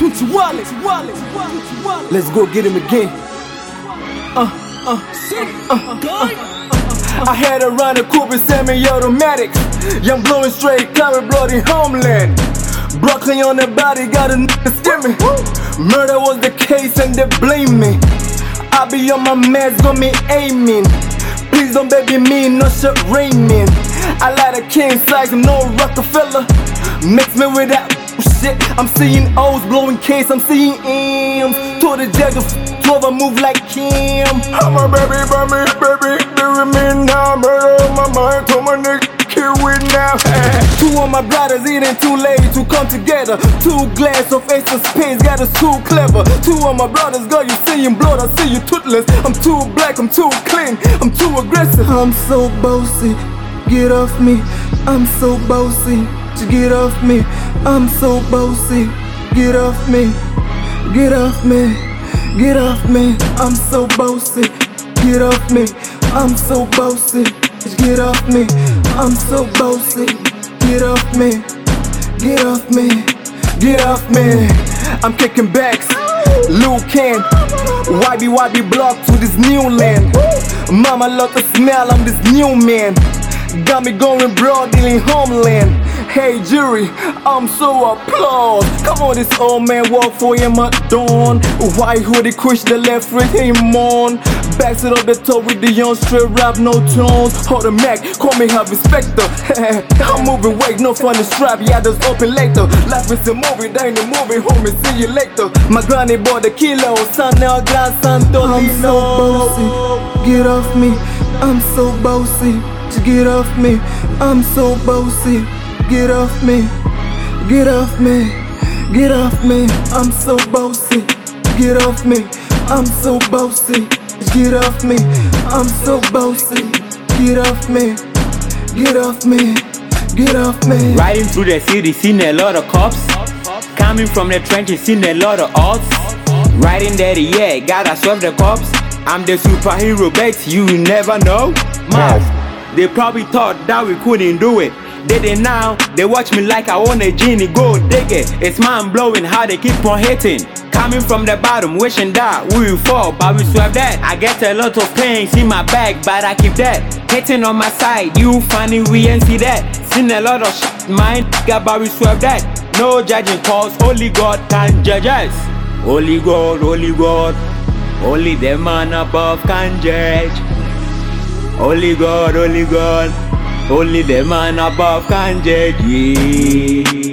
Tucci Wallet, Wallet, Wallet. Let's go get him again. Uh, uh, uh, uh. I had a run a coupe semi-automatic. Young blowing straight, covered bloody homeland. Broccoli on the body, got a nigga skimming. Murder was the case and they blame me. I be on my meds, got me aiming. Please don't baby me, no shit raining. I like a king size, I'm no Rockefeller. Mix me with that shit. I'm seeing O's blowing case, I'm seeing M's. To the jagger, 12, I move like Kim. I'm a baby, baby, baby, bury me now. Murder on my mind, told my nigga, kill it now. Two of my brothers eating too late to come together. Two glass of ace of spades, got us too clever. Two of my brothers, girl, you seeing blood, I see you toothless. I'm too black, I'm too clean, I'm too aggressive. I'm so bossy, get off me. I'm so bossy, get off me. I'm so bossy, get off me, get off me, get off me. I'm so bossy, get off me. I'm so bossy, get off me. I'm so bossy, get off me, get off me, get off me. I'm kicking backs, Ken, YB YB block to this new land. Mama love the smell, I'm this new man. Got me going broad dealing homeland. Hey jury, I'm so applause. Come on, this old man walk for him at dawn. White hoodie, crush the left with him on. Backs it up the top with the young straight rap, no tones. Hold the Mac, call me have inspector. I'm moving weight, no funny strap, yeah, just open later. Life is a movie, that ain't a movie, homie, see you later. My granny bought the kilo, son, now Gran Santolino. I'm so bossy, get off me. I'm so bossy, just get off me. I'm so bossy, get off me, get off me, get off me. I'm so bossy, get off me. I'm so bossy, get off me. I'm so bossy, get off me, get off me, get off me. Riding through the city, seen a lot of cops. Coming from the trenches, seen a lot of odds. Riding dirty, yeah, gotta swerve the cops. I'm the superhero, bet you never know. Mouth, they probably thought that we couldn't do it. Did it now, they watch me like I own a genie, go dig it. It's mind blowing how they keep on hitting. Coming from the bottom, wishing that we will fall, but we swerve that. I get a lot of pains in my back, but I keep that. Hitting on my side, you funny, we ain't see that. Seen a lot of shit, got but we swerve that. No judging cause only God can judge us. Only God, only God, only the man above can judge. Only God, only God, only the man above can judge. Yeah.